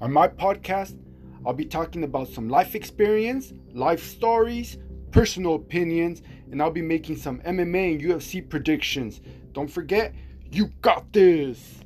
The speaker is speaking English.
On my podcast, I'll be talking about some life experience, life stories, personal opinions, and I'll be making some MMA and UFC predictions. Don't forget, you got this!